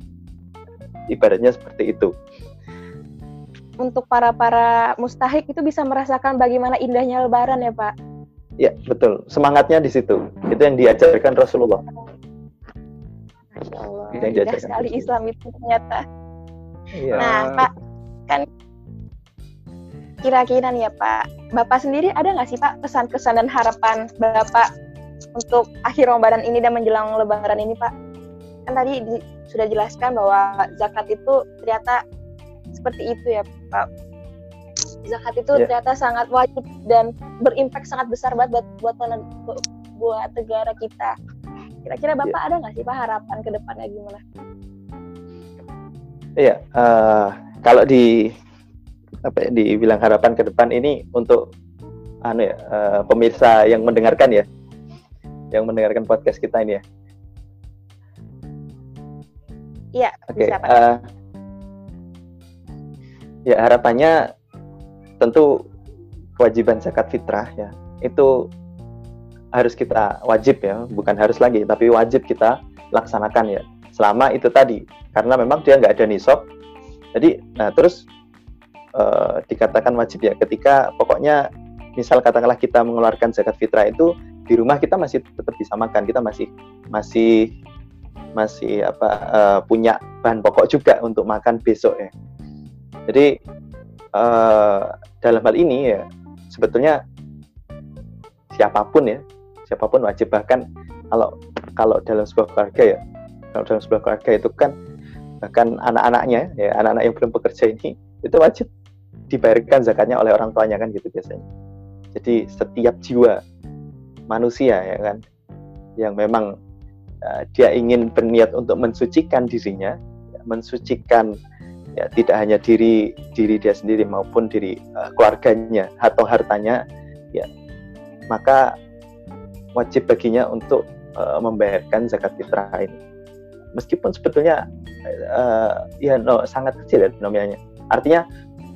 ibaratnya seperti itu untuk para para mustahik itu bisa merasakan bagaimana indahnya Lebaran ya Pak. Ya betul, semangatnya di situ. Itu yang diajarkan Rasulullah. Masya Allah, yang indah sekali Islam itu ternyata. Ya. Nah Pak, kan kira-kira nih ya Pak, Bapak sendiri ada nggak sih Pak pesan-pesan dan harapan Bapak untuk akhir Ramadan ini dan menjelang Lebaran ini Pak? Kan tadi sudah jelaskan bahwa zakat itu ternyata seperti itu ya Pak. Zakat itu yeah. ternyata sangat wajib dan berimpak sangat besar buat buat buat, buat negara kita. Kira-kira Bapak yeah. ada nggak sih Pak harapan ke depannya gimana? Iya, uh, kalau di apa ya, dibilang harapan ke depan ini untuk anu ya, uh, pemirsa yang mendengarkan ya, yang mendengarkan podcast kita ini ya. Iya, Oke. Okay, uh, ya harapannya tentu kewajiban zakat fitrah ya itu harus kita wajib ya, bukan harus lagi, tapi wajib kita laksanakan ya. Selama itu tadi, karena memang dia nggak ada nisab. Jadi, nah terus uh, dikatakan wajib ya, ketika pokoknya misal katakanlah kita mengeluarkan zakat fitrah itu di rumah kita masih tetap bisa makan, kita masih masih masih apa uh, punya bahan pokok juga untuk makan besok ya. Jadi uh, dalam hal ini ya sebetulnya siapa pun ya siapa pun wajib bahkan kalau kalau dalam sebuah keluarga ya kalau dalam sebuah keluarga itu kan bahkan anak-anaknya ya anak-anak yang belum bekerja ini itu wajib dibayarkan zakatnya oleh orang tuanya kan gitu biasanya. Jadi setiap jiwa manusia ya kan yang memang uh, dia ingin berniat untuk mensucikan dirinya, ya, mensucikan ya tidak hanya diri diri dia sendiri maupun diri uh, keluarganya atau hartanya, ya maka wajib baginya untuk uh, membayarkan zakat fitrah ini. Meskipun sebetulnya uh, ya no, sangat kecil ya nominalnya. Artinya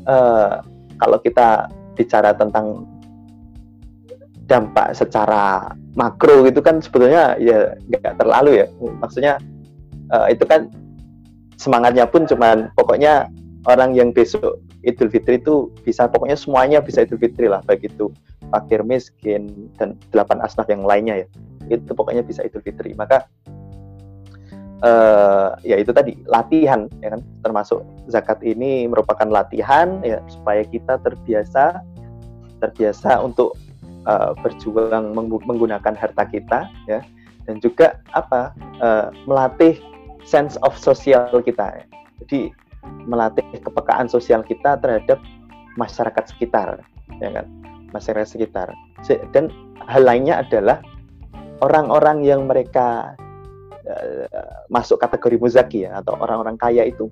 uh, kalau kita bicara tentang dampak secara makro itu kan sebetulnya ya nggak terlalu ya. Maksudnya uh, itu kan semangatnya pun cuman pokoknya orang yang besok Idul Fitri itu bisa pokoknya semuanya bisa Idul Fitri lah baik itu fakir miskin dan delapan asnaf yang lainnya ya. Itu pokoknya bisa Idul Fitri. Maka uh, ya itu tadi latihan ya kan termasuk zakat ini merupakan latihan ya supaya kita terbiasa terbiasa untuk uh, berjuang menggunakan harta kita ya dan juga apa uh, melatih sense of sosial kita ya. jadi melatih kepekaan sosial kita terhadap masyarakat sekitar, ya kan? Masyarakat sekitar. Dan hal lainnya adalah orang-orang yang mereka masuk kategori muzaki ya atau orang-orang kaya itu.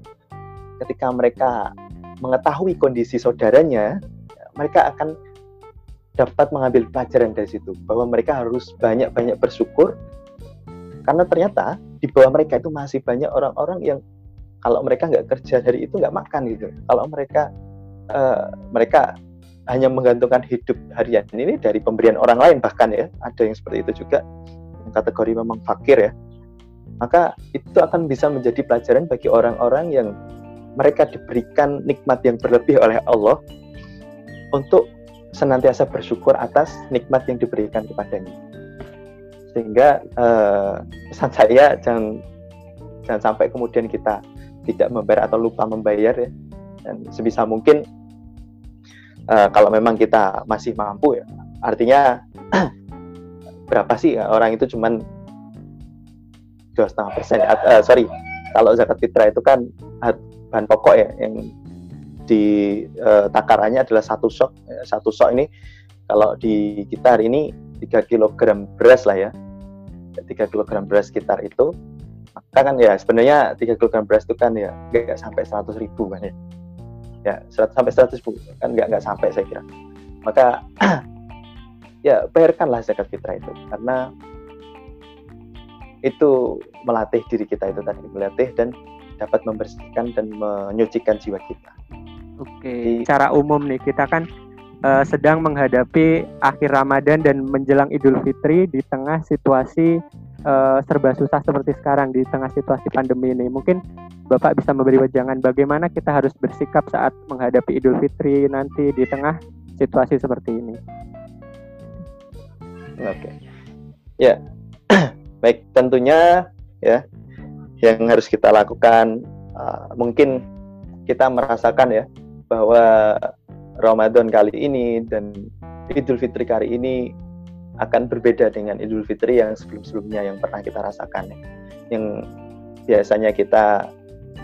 Ketika mereka mengetahui kondisi saudaranya, mereka akan dapat mengambil pelajaran dari situ bahwa mereka harus banyak-banyak bersyukur. Karena ternyata di bawah mereka itu masih banyak orang-orang yang kalau mereka nggak kerja dari itu nggak makan gitu. Kalau mereka uh, mereka hanya menggantungkan hidup harian ini dari pemberian orang lain bahkan ya ada yang seperti itu juga. Yang kategori memang fakir ya maka itu akan bisa menjadi pelajaran bagi orang-orang yang mereka diberikan nikmat yang berlebih oleh Allah untuk senantiasa bersyukur atas nikmat yang diberikan kepadanya. Sehingga uh, pesan saya jangan jangan sampai kemudian kita tidak membayar atau lupa membayar ya. Dan sebisa mungkin uh, kalau memang kita masih mampu ya. Artinya (clears throat) berapa sih orang itu cuman dua setengah persen. Uh, sorry kalau zakat fitrah itu kan bahan pokok ya yang di uh, takarannya adalah satu sok. Satu sok ini kalau di kita hari ini 3 kg beras lah ya. 3 kg beras sekitar itu maka kan ya sebenarnya 3 kg beras itu kan ya nggak sampai 100 ribu kan ya. Ya 100 sampai 100 ribu kan nggak nggak sampai saya kira. Maka (clears throat) ya bayarkanlah zakat fitrah itu karena itu melatih diri kita itu tadi melatih dan dapat membersihkan dan menyucikan jiwa kita. Oke, secara umum nih kita kan uh, sedang menghadapi akhir Ramadan dan menjelang Idul Fitri di tengah situasi uh, serba susah seperti sekarang di tengah situasi pandemi ini. Mungkin Bapak bisa memberi wejangan bagaimana kita harus bersikap saat menghadapi Idul Fitri nanti di tengah situasi seperti ini. Oke. Ya. Baik, tentunya ya yang harus kita lakukan uh, mungkin kita merasakan ya bahwa Ramadan kali ini dan Idul Fitri kali ini akan berbeda dengan Idul Fitri yang sebelum-sebelumnya yang pernah kita rasakan ya. Yang biasanya kita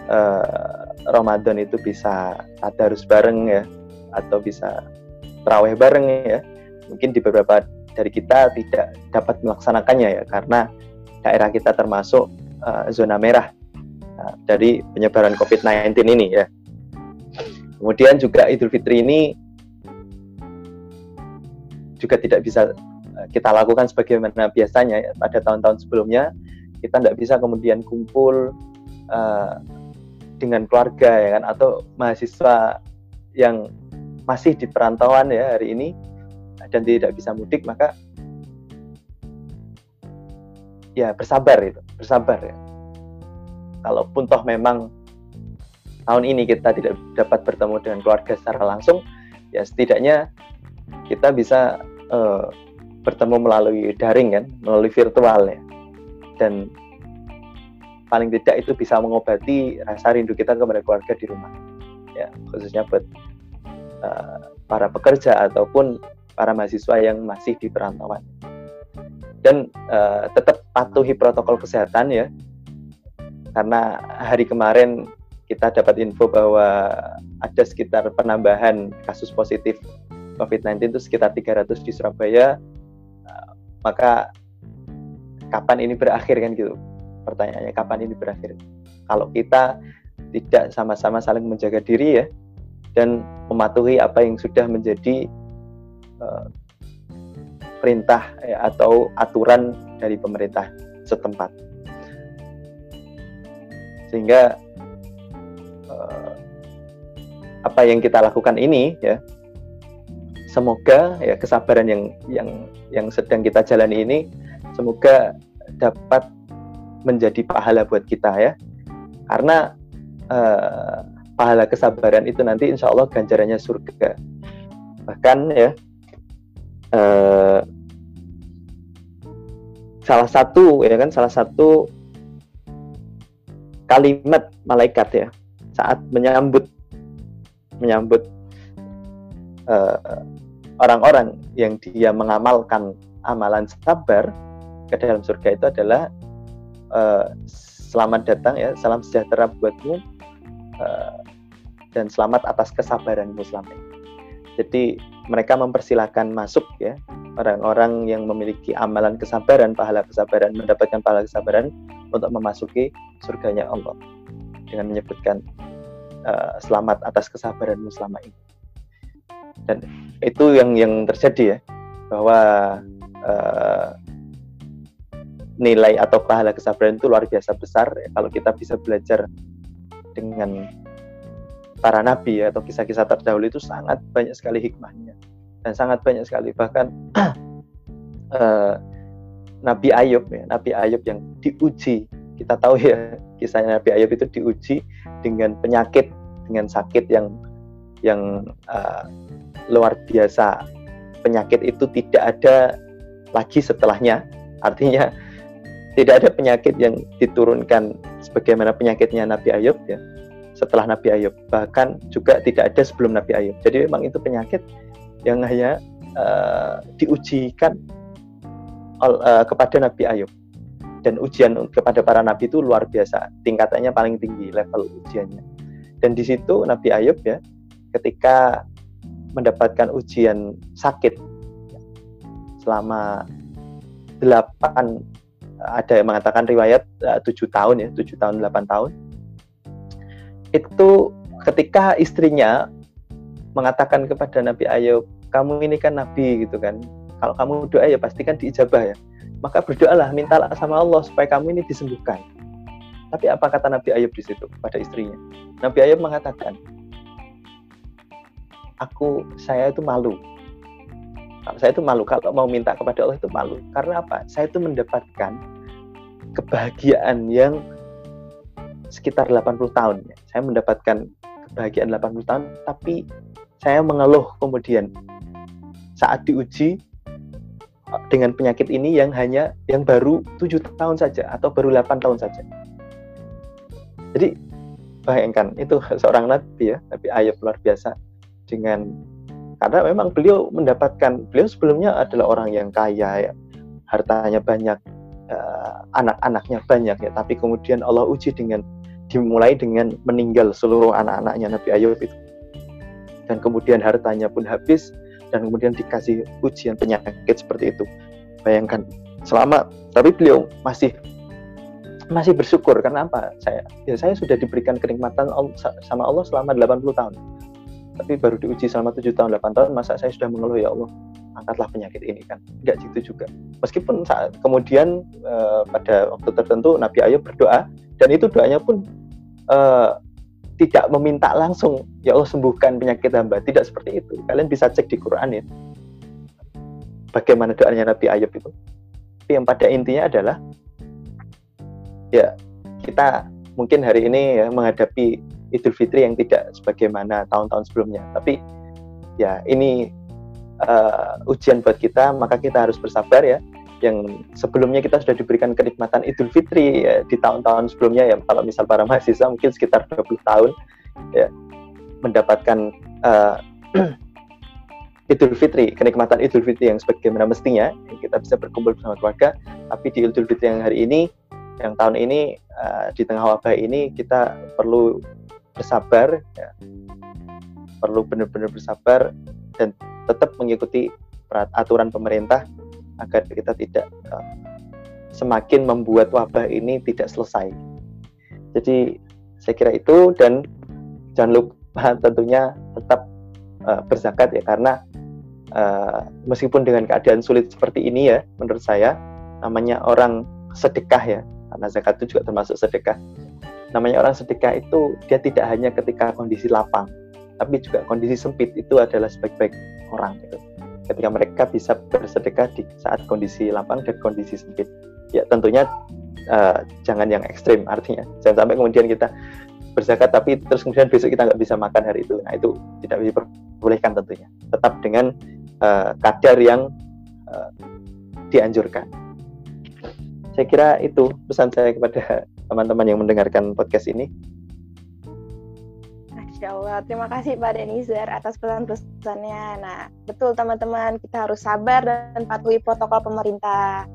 uh, Ramadan itu bisa tadarus bareng ya atau bisa terawih bareng ya. Mungkin di beberapa dari kita tidak dapat melaksanakannya ya karena daerah kita termasuk uh, zona merah uh, dari penyebaran COVID-19 ini ya. Kemudian juga Idul Fitri ini juga tidak bisa eh, kita lakukan sebagaimana biasanya ya, pada tahun-tahun sebelumnya kita tidak bisa kemudian kumpul uh, dengan keluarga ya kan atau mahasiswa yang masih di perantauan ya hari ini dan tidak bisa mudik maka ya bersabar itu bersabar ya kalaupun toh memang tahun ini kita tidak dapat bertemu dengan keluarga secara langsung, ya setidaknya kita bisa uh, bertemu melalui daring kan, melalui virtual ya. Dan paling tidak itu bisa mengobati rasa rindu kita kepada keluarga di rumah. Ya, khususnya buat uh, para pekerja ataupun para mahasiswa yang masih di perantauan. Dan uh, tetap patuhi protokol kesehatan ya. Karena hari kemarin kita dapat info bahwa ada sekitar penambahan kasus positif COVID-19 itu sekitar 300 di Surabaya. Uh, maka kapan ini berakhir kan gitu? Pertanyaannya kapan ini berakhir? Kalau kita tidak sama-sama saling menjaga diri ya dan mematuhi apa yang sudah menjadi uh, perintah ya, atau aturan dari pemerintah setempat. Sehingga apa yang kita lakukan ini ya semoga ya kesabaran yang yang yang sedang kita jalani ini semoga dapat menjadi pahala buat kita ya karena uh, pahala kesabaran itu nanti insya Allah ganjarannya surga bahkan ya uh, salah satu ya kan salah satu kalimat malaikat ya saat menyambut menyambut uh, orang-orang yang dia mengamalkan amalan sabar ke dalam surga itu adalah uh, selamat datang ya salam sejahtera buatmu uh, dan selamat atas kesabaranmu selama ini. Jadi mereka mempersilahkan masuk ya orang-orang yang memiliki amalan kesabaran, pahala kesabaran, mendapatkan pahala kesabaran untuk memasuki surganya Allah dengan menyebutkan uh, selamat atas kesabaranmu selama ini. Dan itu yang yang terjadi ya bahwa uh, nilai atau pahala kesabaran itu luar biasa besar ya, kalau kita bisa belajar dengan para nabi ya, atau kisah-kisah terdahulu itu sangat banyak sekali hikmahnya. Dan sangat banyak sekali. Bahkan uh, (clears throat) Nabi Ayub ya Nabi Ayub yang diuji. Kita tahu ya kisahnya Nabi Ayub itu diuji dengan penyakit dengan sakit yang yang uh, luar biasa. Penyakit itu tidak ada lagi setelahnya. Artinya tidak ada penyakit yang diturunkan sebagaimana penyakitnya Nabi Ayub ya setelah Nabi Ayub. Bahkan juga tidak ada sebelum Nabi Ayub. Jadi memang itu penyakit yang hanya uh, diujikan uh, kepada Nabi Ayub. Dan ujian kepada para nabi itu luar biasa. Tingkatannya paling tinggi level ujiannya. Dan di situ Nabi Ayub ya ketika mendapatkan ujian sakit selama delapan ada yang mengatakan riwayat eh, tujuh tahun ya tujuh tahun delapan tahun itu ketika istrinya mengatakan kepada Nabi Ayub, kamu ini kan Nabi gitu kan, kalau kamu doa ya pasti kan diijabah ya. Maka berdoalah, mintalah sama Allah supaya kamu ini disembuhkan. Tapi apa kata Nabi Ayub di situ kepada istrinya? Nabi Ayub mengatakan, aku saya itu malu. Saya itu malu kalau mau minta kepada Allah itu malu. Karena apa? Saya itu mendapatkan kebahagiaan yang sekitar 80 tahun. Ya. Saya mendapatkan kebahagiaan 80 tahun, tapi saya mengeluh kemudian saat diuji eh, dengan penyakit ini yang hanya yang baru tujuh tahun saja atau baru 8 tahun saja. Jadi bayangkan itu (laughs) seorang nabi ya, Nabi Ayub luar biasa dengan karena memang beliau mendapatkan beliau sebelumnya adalah orang yang kaya ya, hartanya banyak, uh, anak-anaknya banyak ya, tapi kemudian Allah uji dengan dimulai dengan meninggal seluruh anak-anaknya Nabi Ayub itu. Dan kemudian hartanya pun habis dan kemudian dikasih ujian penyakit seperti itu. Bayangkan selama tapi beliau masih masih bersyukur karena apa? Saya ya saya sudah diberikan kenikmatan sama Allah selama 80 tahun. Tapi baru diuji selama 7 tahun 8 tahun masa saya sudah mengeluh ya Allah angkatlah penyakit ini kan enggak gitu juga meskipun saat kemudian uh, pada waktu tertentu Nabi Ayub berdoa dan itu doanya pun uh, tidak meminta langsung ya Allah sembuhkan penyakit hamba. Tidak seperti itu. Kalian bisa cek di Quran ya. Bagaimana doanya Nabi Ayub itu. Tapi yang pada intinya adalah ya kita mungkin hari ini ya menghadapi Idul Fitri yang tidak sebagaimana tahun-tahun sebelumnya. Tapi ya ini uh, ujian buat kita maka kita harus bersabar ya yang sebelumnya kita sudah diberikan kenikmatan Idul Fitri ya, di tahun-tahun sebelumnya ya kalau misal para mahasiswa mungkin sekitar 20 tahun ya mendapatkan uh, (clears throat) Idul Fitri, kenikmatan Idul Fitri yang sebagaimana mestinya kita bisa berkumpul bersama keluarga, tapi di Idul Fitri yang hari ini, yang tahun ini uh, di tengah wabah ini kita perlu bersabar, ya. perlu benar-benar bersabar dan tetap mengikuti aturan pemerintah agar kita tidak uh, semakin membuat wabah ini tidak selesai. Jadi saya kira itu dan jangan lupa tentunya tetap uh, berzakat ya karena uh, meskipun dengan keadaan sulit seperti ini ya menurut saya namanya orang sedekah ya karena zakat itu juga termasuk sedekah. Namanya orang sedekah itu dia tidak hanya ketika kondisi lapang tapi juga kondisi sempit itu adalah sebaik-baik orang gitu ketika mereka bisa bersedekah di saat kondisi lapang dan kondisi sempit. Ya tentunya uh, jangan yang ekstrim artinya jangan sampai kemudian kita berzakat tapi terus kemudian besok kita nggak bisa makan hari itu. Nah itu tidak diperbolehkan tentunya. Tetap dengan uh, kadar yang uh, dianjurkan. Saya kira itu pesan saya kepada teman-teman yang mendengarkan podcast ini. Masya Allah, terima kasih Pak Denizar atas pesan-pesannya. Nah, betul teman-teman, kita harus sabar dan patuhi protokol pemerintah.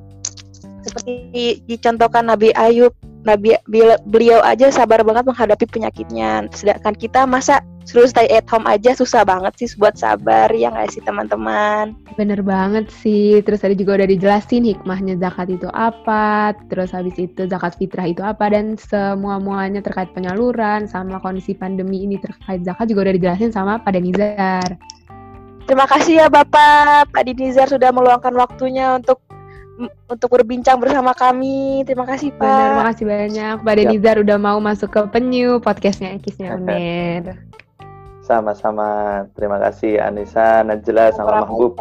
Seperti dicontohkan Nabi Ayub Nabi beliau aja sabar banget menghadapi penyakitnya. Sedangkan kita masa suruh stay at home aja susah banget sih buat sabar ya nggak sih teman-teman. Bener banget sih. Terus tadi juga udah dijelasin hikmahnya zakat itu apa. Terus habis itu zakat fitrah itu apa dan semua muanya terkait penyaluran sama kondisi pandemi ini terkait zakat juga udah dijelasin sama Pak Denizar. Terima kasih ya Bapak Pak Dinizar sudah meluangkan waktunya untuk untuk berbincang bersama kami. Terima kasih Pak. Benar, terima kasih banyak Pak Denizar udah mau masuk ke penyu podcastnya Ekisnya Uner. Sama-sama. Terima kasih Anissa, Najla, sama Mahbub.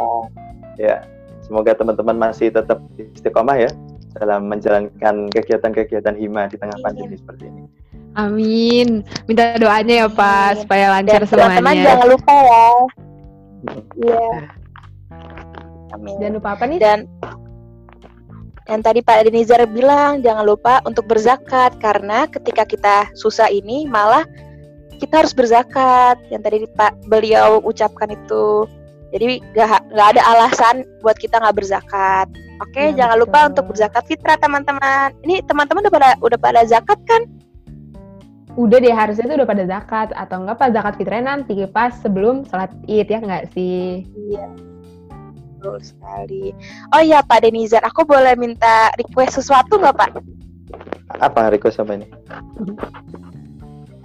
Ya, semoga teman-teman masih tetap istiqomah ya dalam menjalankan kegiatan-kegiatan hima di tengah pandemi seperti ini. Amin. Minta doanya ya Pak supaya lancar Dan semuanya. Teman-teman jangan lupa ya. Iya. Amin. Jangan lupa apa nih? Dan yang tadi Pak Denizar bilang jangan lupa untuk berzakat karena ketika kita susah ini malah kita harus berzakat. Yang tadi Pak beliau ucapkan itu. Jadi gak, gak ada alasan buat kita nggak berzakat. Oke, ya, jangan betul. lupa untuk berzakat fitrah teman-teman. Ini teman-teman udah pada udah pada zakat kan? Udah deh harusnya itu udah pada zakat atau enggak pas zakat fitrah nanti pas sebelum sholat id ya nggak sih? Iya betul sekali. Oh iya Pak Denizar, aku boleh minta request sesuatu nggak Pak? Apa request apa ini?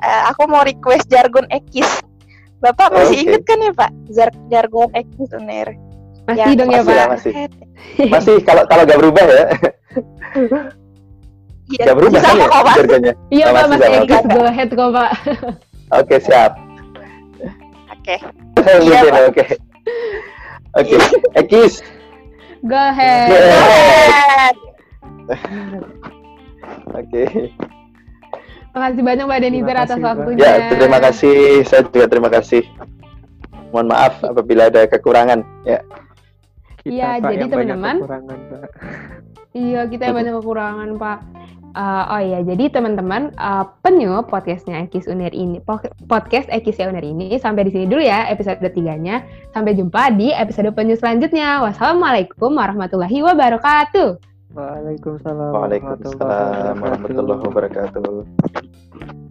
Uh, aku mau request jargon ekis. Bapak masih okay. inget kan ya Pak? Jar jargon ekis uner. Masih ya, dong ya Pak. masih. masih kalau kalau nggak berubah ya. Iya, gak berubah kan ya jargonnya? Iya Pak, masih ekis go ahead kok Pak. Oke, siap. Oke. (laughs) Iya, Oke. Oke, okay. Ekis. Go ahead. Go ahead. Oke. Terima kasih banyak Mbak Denizar atas waktunya. Ya, terima kasih. Saya juga terima kasih. Mohon maaf apabila ada kekurangan. Ya. Iya, jadi teman-teman. Iya, kita yang (laughs) banyak kekurangan, Pak. Uh, oh iya, jadi teman-teman uh, penyu podcastnya Ekis Unir ini, podcast Ekis ya Unir ini sampai di sini dulu ya episode ketiganya. Sampai jumpa di episode penyu selanjutnya. Wassalamualaikum warahmatullahi wabarakatuh. Waalaikumsalam. Waalaikumsalam warahmatullahi wabarakatuh.